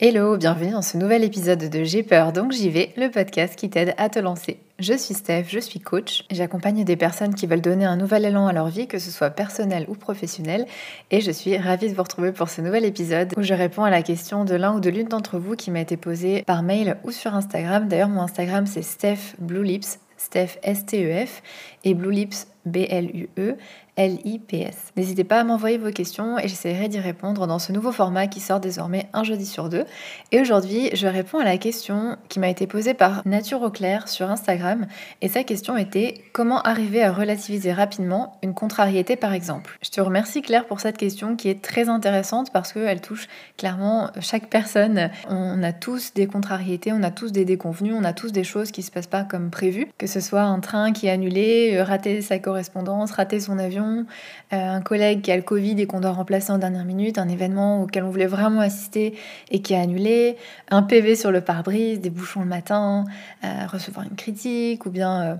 Hello, bienvenue dans ce nouvel épisode de J'ai peur donc j'y vais, le podcast qui t'aide à te lancer. Je suis Steph, je suis coach, j'accompagne des personnes qui veulent donner un nouvel élan à leur vie, que ce soit personnel ou professionnel, et je suis ravie de vous retrouver pour ce nouvel épisode où je réponds à la question de l'un ou de l'une d'entre vous qui m'a été posée par mail ou sur Instagram. D'ailleurs, mon Instagram c'est Steph Blue Lips, Steph S-T-E-F, et Blue Lips B-L-U-E. L-I-P-S. N'hésitez pas à m'envoyer vos questions et j'essaierai d'y répondre dans ce nouveau format qui sort désormais un jeudi sur deux. Et aujourd'hui, je réponds à la question qui m'a été posée par Nature au sur Instagram. Et sa question était comment arriver à relativiser rapidement une contrariété par exemple? Je te remercie Claire pour cette question qui est très intéressante parce qu'elle touche clairement chaque personne. On a tous des contrariétés, on a tous des déconvenus, on a tous des choses qui se passent pas comme prévu. Que ce soit un train qui est annulé, euh, rater sa correspondance, rater son avion euh, un collègue qui a le Covid et qu'on doit remplacer en dernière minute, un événement auquel on voulait vraiment assister et qui a annulé, un PV sur le pare-brise, des bouchons le matin, euh, recevoir une critique ou bien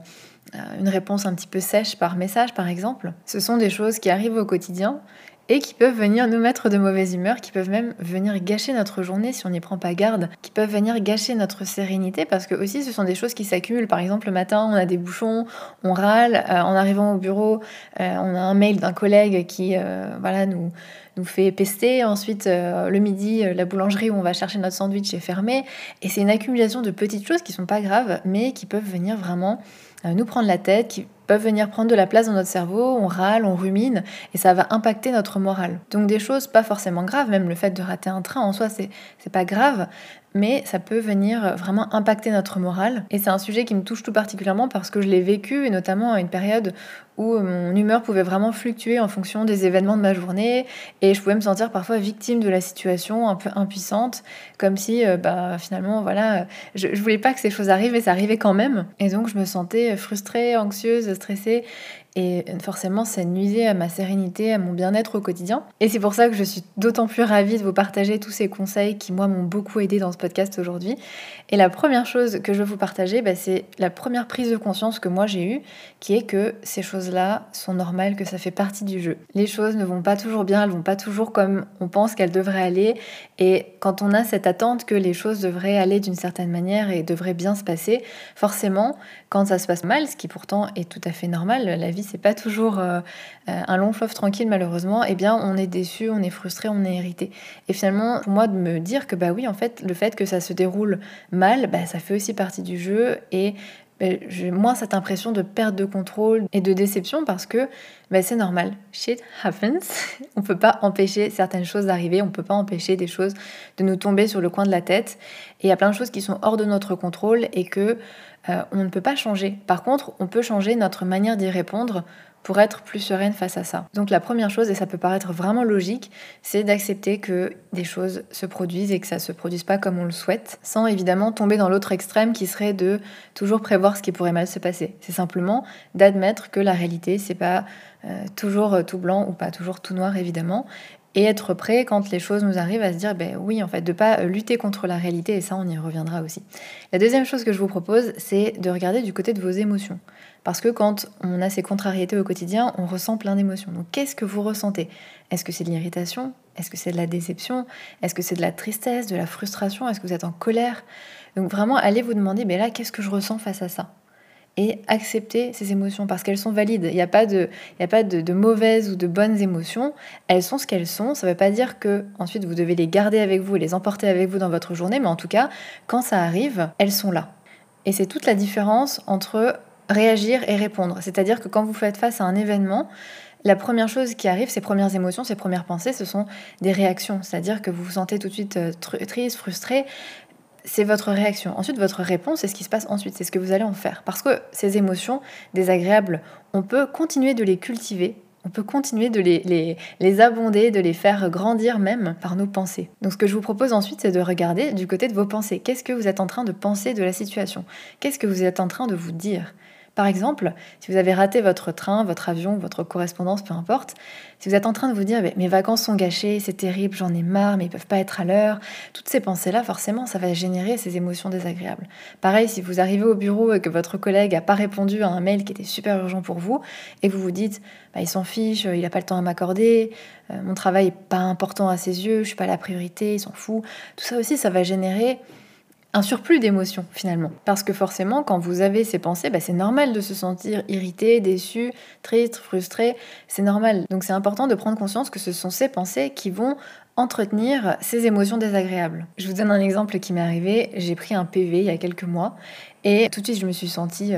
une réponse un petit peu sèche par message par exemple. Ce sont des choses qui arrivent au quotidien et qui peuvent venir nous mettre de mauvaise humeur, qui peuvent même venir gâcher notre journée si on n'y prend pas garde, qui peuvent venir gâcher notre sérénité parce que aussi ce sont des choses qui s'accumulent. Par exemple, le matin, on a des bouchons, on râle, euh, en arrivant au bureau, euh, on a un mail d'un collègue qui euh, voilà nous nous fait pester. Ensuite, le midi, la boulangerie où on va chercher notre sandwich est fermée. Et c'est une accumulation de petites choses qui sont pas graves, mais qui peuvent venir vraiment nous prendre la tête, qui peuvent venir prendre de la place dans notre cerveau, on râle, on rumine, et ça va impacter notre morale. Donc des choses pas forcément graves, même le fait de rater un train en soi, c'est pas grave, mais ça peut venir vraiment impacter notre morale. Et c'est un sujet qui me touche tout particulièrement parce que je l'ai vécu, et notamment à une période où mon humeur pouvait vraiment fluctuer en fonction des événements de ma journée, et je pouvais me sentir parfois victime de la situation, un peu impuissante, comme si euh, bah, finalement, voilà, je, je voulais pas que ces choses arrivent, et ça arrivait quand même. Et donc je me sentais frustrée, anxieuse, stressée, et forcément, ça nuisait à ma sérénité, à mon bien-être au quotidien. Et c'est pour ça que je suis d'autant plus ravie de vous partager tous ces conseils qui, moi, m'ont beaucoup aidé dans ce podcast aujourd'hui. Et la première chose que je veux vous partager, bah, c'est la première prise de conscience que moi j'ai eue, qui est que ces choses-là sont normales, que ça fait partie du jeu. Les choses ne vont pas toujours bien, elles vont pas toujours comme on pense qu'elles devraient aller. Et quand on a cette attente que les choses devraient aller d'une certaine manière et devraient bien se passer, forcément, quand ça se passe mal, ce qui pourtant est tout à fait normal, la vie c'est pas toujours euh, euh, un long fleuve tranquille malheureusement, eh bien on est déçu, on est frustré, on est irrité. Et finalement, pour moi de me dire que bah oui, en fait, le fait que ça se déroule mal, bah, ça fait aussi partie du jeu et bah, j'ai moins cette impression de perte de contrôle et de déception parce que bah, c'est normal. Shit happens. on peut pas empêcher certaines choses d'arriver, on peut pas empêcher des choses de nous tomber sur le coin de la tête. Et il y a plein de choses qui sont hors de notre contrôle et que euh, on ne peut pas changer. Par contre, on peut changer notre manière d'y répondre pour être plus sereine face à ça. Donc la première chose, et ça peut paraître vraiment logique, c'est d'accepter que des choses se produisent et que ça se produise pas comme on le souhaite, sans évidemment tomber dans l'autre extrême qui serait de toujours prévoir ce qui pourrait mal se passer. C'est simplement d'admettre que la réalité, c'est pas euh, toujours tout blanc ou pas toujours tout noir évidemment, et être prêt quand les choses nous arrivent à se dire ben oui en fait de pas lutter contre la réalité et ça on y reviendra aussi. La deuxième chose que je vous propose c'est de regarder du côté de vos émotions. Parce que quand on a ces contrariétés au quotidien on ressent plein d'émotions. Donc qu'est-ce que vous ressentez? Est-ce que c'est de l'irritation? Est-ce que c'est de la déception? Est-ce que c'est de la tristesse, de la frustration? Est-ce que vous êtes en colère? Donc vraiment allez vous demander ben là qu'est-ce que je ressens face à ça? Et accepter ces émotions parce qu'elles sont valides. Il n'y a pas, de, a pas de, mauvaises ou de bonnes émotions. Elles sont ce qu'elles sont. Ça ne veut pas dire que ensuite vous devez les garder avec vous et les emporter avec vous dans votre journée, mais en tout cas, quand ça arrive, elles sont là. Et c'est toute la différence entre réagir et répondre. C'est-à-dire que quand vous faites face à un événement, la première chose qui arrive, ces premières émotions, ces premières pensées, ce sont des réactions. C'est-à-dire que vous vous sentez tout de suite euh, triste, frustré, c'est votre réaction. Ensuite, votre réponse, c'est ce qui se passe ensuite, c'est ce que vous allez en faire. Parce que ces émotions désagréables, on peut continuer de les cultiver, on peut continuer de les, les, abonder, de les faire grandir même par nos pensées. Donc ce que je vous propose ensuite, c'est de regarder du côté de vos pensées. Qu'est-ce que vous êtes en train de penser de la situation? Qu'est-ce que vous êtes en train de vous dire? Par exemple, si vous avez raté votre train, votre avion, votre correspondance, peu importe, si vous êtes en train de vous dire mes vacances sont gâchées, c'est terrible, j'en ai marre, mais ils peuvent pas être à l'heure, toutes ces pensées-là, forcément, ça va générer ces émotions désagréables. Pareil, si vous arrivez au bureau et que votre collègue n'a pas répondu à un mail qui était super urgent pour vous, et vous vous dites bah, il s'en fiche, il n'a pas le temps à m'accorder, euh, mon travail n'est pas important à ses yeux, je suis pas la priorité, il s'en fout, tout ça aussi, ça va générer un surplus d'émotions finalement. Parce que forcément, quand vous avez ces pensées, bah, c'est normal de se sentir irrité, déçu, triste, frustré. C'est normal. Donc c'est important de prendre conscience que ce sont ces pensées qui vont entretenir ces émotions désagréables. Je vous donne un exemple qui m'est arrivé. J'ai pris un PV il y a quelques mois et tout de suite je me suis sentie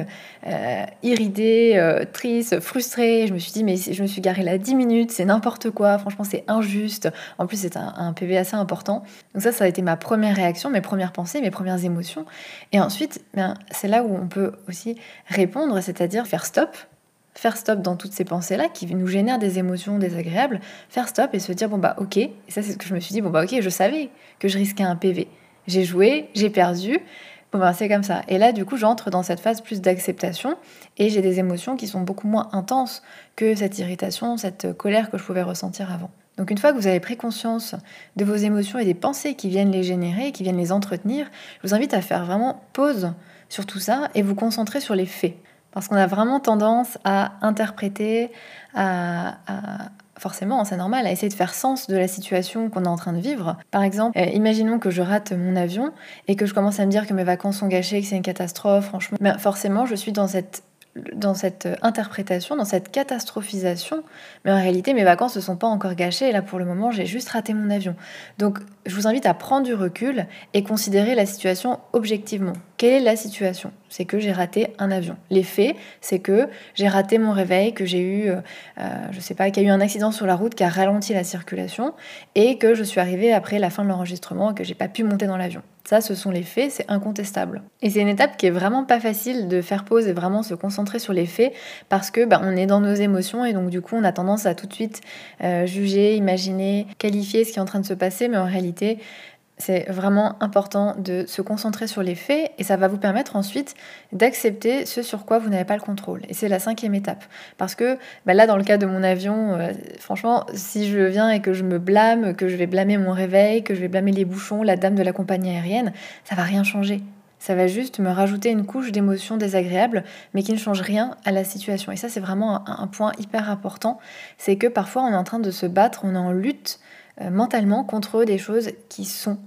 euh, irritée, euh, triste, frustrée. Je me suis dit mais je me suis garée là 10 minutes, c'est n'importe quoi, franchement c'est injuste. En plus c'est un, PV assez important. Donc ça ça a été ma première réaction, mes premières pensées, mes premières émotions. Et ensuite ben, c'est là où on peut aussi répondre, c'est-à-dire faire stop faire stop dans toutes ces pensées-là qui nous génèrent des émotions désagréables, faire stop et se dire bon bah ok, et ça c'est ce que je me suis dit, bon bah ok, je savais que je risquais un PV. J'ai joué, j'ai perdu, bon bah c'est comme ça. Et là du coup j'entre dans cette phase plus d'acceptation et j'ai des émotions qui sont beaucoup moins intenses que cette irritation, cette colère que je pouvais ressentir avant. Donc une fois que vous avez pris conscience de vos émotions et des pensées qui viennent les générer, qui viennent les entretenir, je vous invite à faire vraiment pause sur tout ça et vous concentrer sur les faits. Parce qu'on a vraiment tendance à interpréter, à, forcément, c'est normal, à essayer de faire sens de la situation qu'on est en train de vivre. Par exemple, euh, imaginons que je rate mon avion et que je commence à me dire que mes vacances sont gâchées, que c'est une catastrophe, franchement. Mais forcément, je suis dans cette dans cette interprétation, dans cette catastrophisation, mais en réalité mes vacances ne sont pas encore gâchées et là pour le moment j'ai juste raté mon avion. Donc je vous invite à prendre du recul et considérer la situation objectivement. Quelle est la situation? C'est que j'ai raté un avion. Les faits, c'est que j'ai raté mon réveil, que j'ai eu, euh, euh, je sais pas, qu'il y a eu un accident sur la route qui a ralenti la circulation et que je suis arrivée après la fin de l'enregistrement et que j'ai pas pu monter dans l'avion. Ça, ce sont les faits, c'est incontestable. Et c'est une étape qui est vraiment pas facile de faire pause et vraiment se concentrer sur les faits parce que bah, on est dans nos émotions et donc du coup on a tendance à tout de suite euh, juger, imaginer, qualifier ce qui est en train de se passer, mais en réalité c'est vraiment important de se concentrer sur les faits et ça va vous permettre ensuite d'accepter ce sur quoi vous n'avez pas le contrôle. Et c'est la cinquième étape. Parce que bah là, dans le cas de mon avion, euh, franchement, si je viens et que je me blâme, que je vais blâmer mon réveil, que je vais blâmer les bouchons, la dame de la compagnie aérienne, ça va rien changer. Ça va juste me rajouter une couche d'émotions désagréables, mais qui ne change rien à la situation. Et ça, c'est vraiment un, un point hyper important. C'est que parfois, on est en train de se battre, on est en lutte mentalement contre des choses qui sont,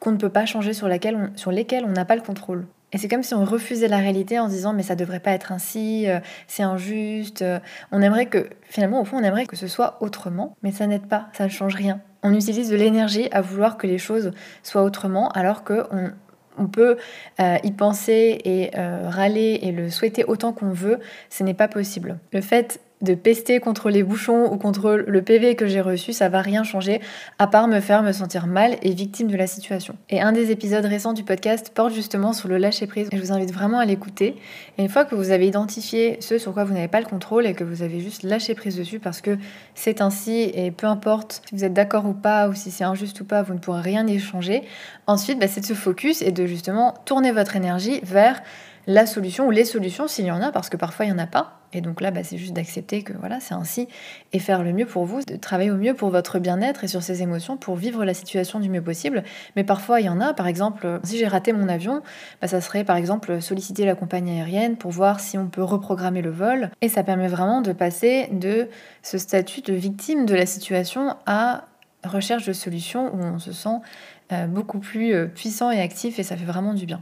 qu'on ne peut pas changer, sur, sur lesquelles on n'a pas le contrôle. Et c'est comme si on refusait la réalité en se disant mais ça devrait pas être ainsi, euh, c'est injuste. Euh, on aimerait que, finalement, au fond, on aimerait que ce soit autrement, mais ça n'aide pas, ça ne change rien. On utilise de l'énergie à vouloir que les choses soient autrement, alors qu'on on peut y penser et râler et le souhaiter autant qu'on veut, ce n'est pas possible. Le fait de pester contre les bouchons ou contre le PV que j'ai reçu, ça va rien changer à part me faire me sentir mal et victime de la situation. Et un des épisodes récents du podcast porte justement sur le lâcher prise. Et je vous invite vraiment à l'écouter. Et une fois que vous avez identifié ce sur quoi vous n'avez pas le contrôle et que vous avez juste lâché prise dessus parce que c'est ainsi et peu importe si vous êtes d'accord ou pas ou si c'est injuste ou pas, vous ne pourrez rien y changer. Ensuite, bah, c'est de se focus et de justement tourner votre énergie vers la solution ou les solutions s'il y en a, parce que parfois il n'y en a pas. Et donc là, bah, c'est juste d'accepter que voilà, c'est ainsi et faire le mieux pour vous, de travailler au mieux pour votre bien-être et sur ses émotions pour vivre la situation du mieux possible. Mais parfois, il y en a, par exemple, si j'ai raté mon avion, bah, ça serait par exemple solliciter la compagnie aérienne pour voir si on peut reprogrammer le vol. Et ça permet vraiment de passer de ce statut de victime de la situation à recherche de solutions où on se sent euh, beaucoup plus euh, puissant et actif et ça fait vraiment du bien.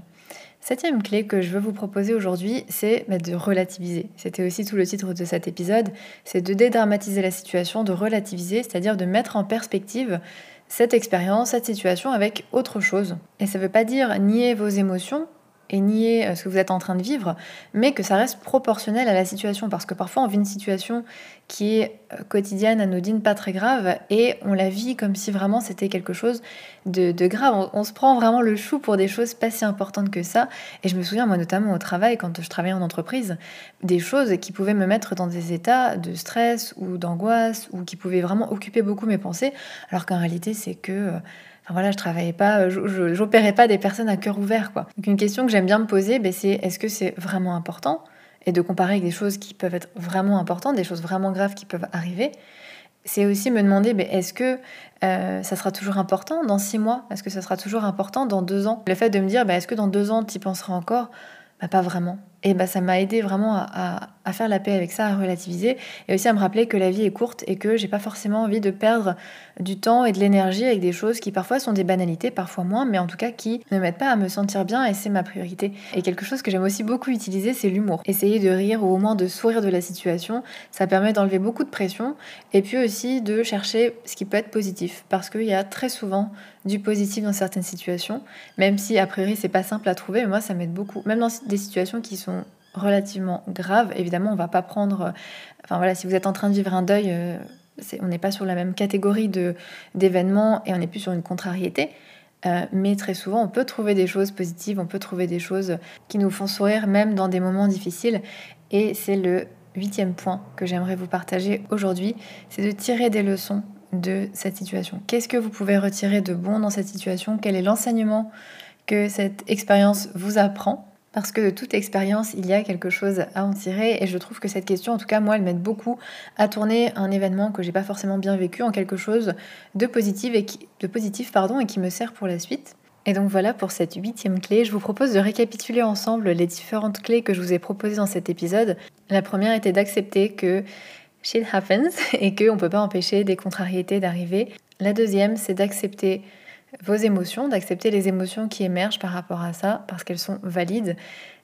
Septième clé que je veux vous proposer aujourd'hui, c'est bah, de relativiser. C'était aussi tout le titre de cet épisode, c'est de dédramatiser la situation, de relativiser, c'est-à-dire de mettre en perspective cette expérience, cette situation avec autre chose. Et ça ne veut pas dire nier vos émotions, et nier euh, ce que vous êtes en train de vivre, mais que ça reste proportionnel à la situation. Parce que parfois on vit une situation qui est euh, quotidienne, anodine, pas très grave, et on la vit comme si vraiment c'était quelque chose de, grave. On, se prend vraiment le chou pour des choses pas si importantes que ça. Et je me souviens, moi notamment au travail, quand je travaillais en entreprise, des choses qui pouvaient me mettre dans des états de stress ou d'angoisse, ou qui pouvaient vraiment occuper beaucoup mes pensées, alors qu'en réalité c'est que... Euh, voilà, je travaillais pas, je j'opérais pas des personnes à cœur ouvert, quoi. Donc une question que j'aime bien me poser, ben, c'est est-ce que c'est vraiment important? Et de comparer avec des choses qui peuvent être vraiment importantes, des choses vraiment graves qui peuvent arriver, c'est aussi me demander, mais est-ce que euh, ça sera toujours important dans six mois? Est-ce que ça sera toujours important dans deux ans? Le fait de me dire, bah, est-ce que dans deux ans, tu y penseras encore? Bah, Pas vraiment. Et bah, ça m'a aidé vraiment à, faire la paix avec ça, à relativiser et aussi à me rappeler que la vie est courte et que j'ai pas forcément envie de perdre du temps et de l'énergie avec des choses qui parfois sont des banalités, parfois moins, mais en tout cas qui ne m'aident pas à me sentir bien et c'est ma priorité. Et quelque chose que j'aime aussi beaucoup utiliser, c'est l'humour. Essayer de rire ou au moins de sourire de la situation, ça permet d'enlever beaucoup de pression et puis aussi de chercher ce qui peut être positif parce qu'il y a très souvent du positif dans certaines situations, même si a priori c'est pas simple à trouver, mais moi ça m'aide beaucoup, même dans des situations qui sont relativement graves. Évidemment, on va pas prendre. Enfin voilà, si vous êtes en train de vivre un deuil, euh, on n'est pas sur la même catégorie de d'événements et on n'est plus sur une contrariété. Euh, mais très souvent, on peut trouver des choses positives, on peut trouver des choses qui nous font sourire même dans des moments difficiles. Et c'est le huitième point que j'aimerais vous partager aujourd'hui, c'est de tirer des leçons de cette situation. Qu'est-ce que vous pouvez retirer de bon dans cette situation? Quel est l'enseignement que cette expérience vous apprend? Parce que de toute expérience, il y a quelque chose à en tirer. Et je trouve que cette question, en tout cas, moi, elle m'aide beaucoup à tourner un événement que j'ai pas forcément bien vécu en quelque chose de positif et de positif, et qui me sert pour la suite. Et donc voilà pour cette huitième clé. Je vous propose de récapituler ensemble les différentes clés que je vous ai proposées dans cet épisode. La première était d'accepter que shit happens et qu'on ne peut pas empêcher des contrariétés d'arriver. La deuxième, c'est d'accepter vos émotions, d'accepter les émotions qui émergent par rapport à ça, parce qu'elles sont valides.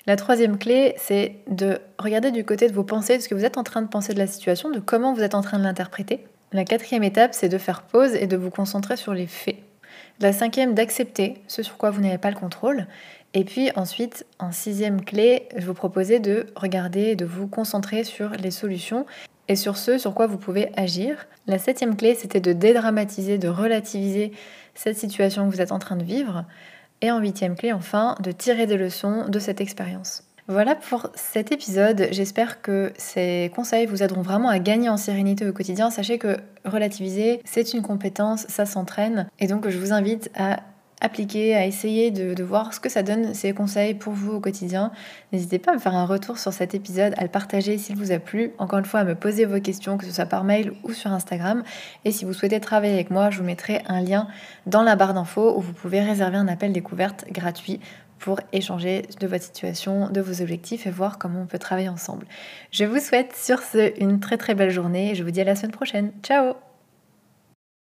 La troisième clé, c'est de regarder du côté de vos pensées, de ce que vous êtes en train de penser de la situation, de comment vous êtes en train de l'interpréter. La quatrième étape, c'est de faire pause et de vous concentrer sur les faits. La cinquième, d'accepter ce sur quoi vous n'avez pas le contrôle. Et puis ensuite, en sixième clé, je vous proposais de regarder, de vous concentrer sur les solutions et sur ce sur quoi vous pouvez agir. La septième clé, c'était de dédramatiser, de relativiser cette situation que vous êtes en train de vivre. Et en huitième clé, enfin, de tirer des leçons de cette expérience. Voilà pour cet épisode. J'espère que ces conseils vous aideront vraiment à gagner en sérénité au quotidien. Sachez que relativiser, c'est une compétence, ça s'entraîne. Et donc, je vous invite à appliquer, à essayer de, voir ce que ça donne ces conseils pour vous au quotidien. N'hésitez pas à me faire un retour sur cet épisode, à le partager s'il vous a plu. Encore une fois, à me poser vos questions, que ce soit par mail ou sur Instagram. Et si vous souhaitez travailler avec moi, je vous mettrai un lien dans la barre d'infos où vous pouvez réserver un appel découverte gratuit pour échanger de votre situation, de vos objectifs et voir comment on peut travailler ensemble. Je vous souhaite sur ce une très très belle journée et je vous dis à la semaine prochaine. Ciao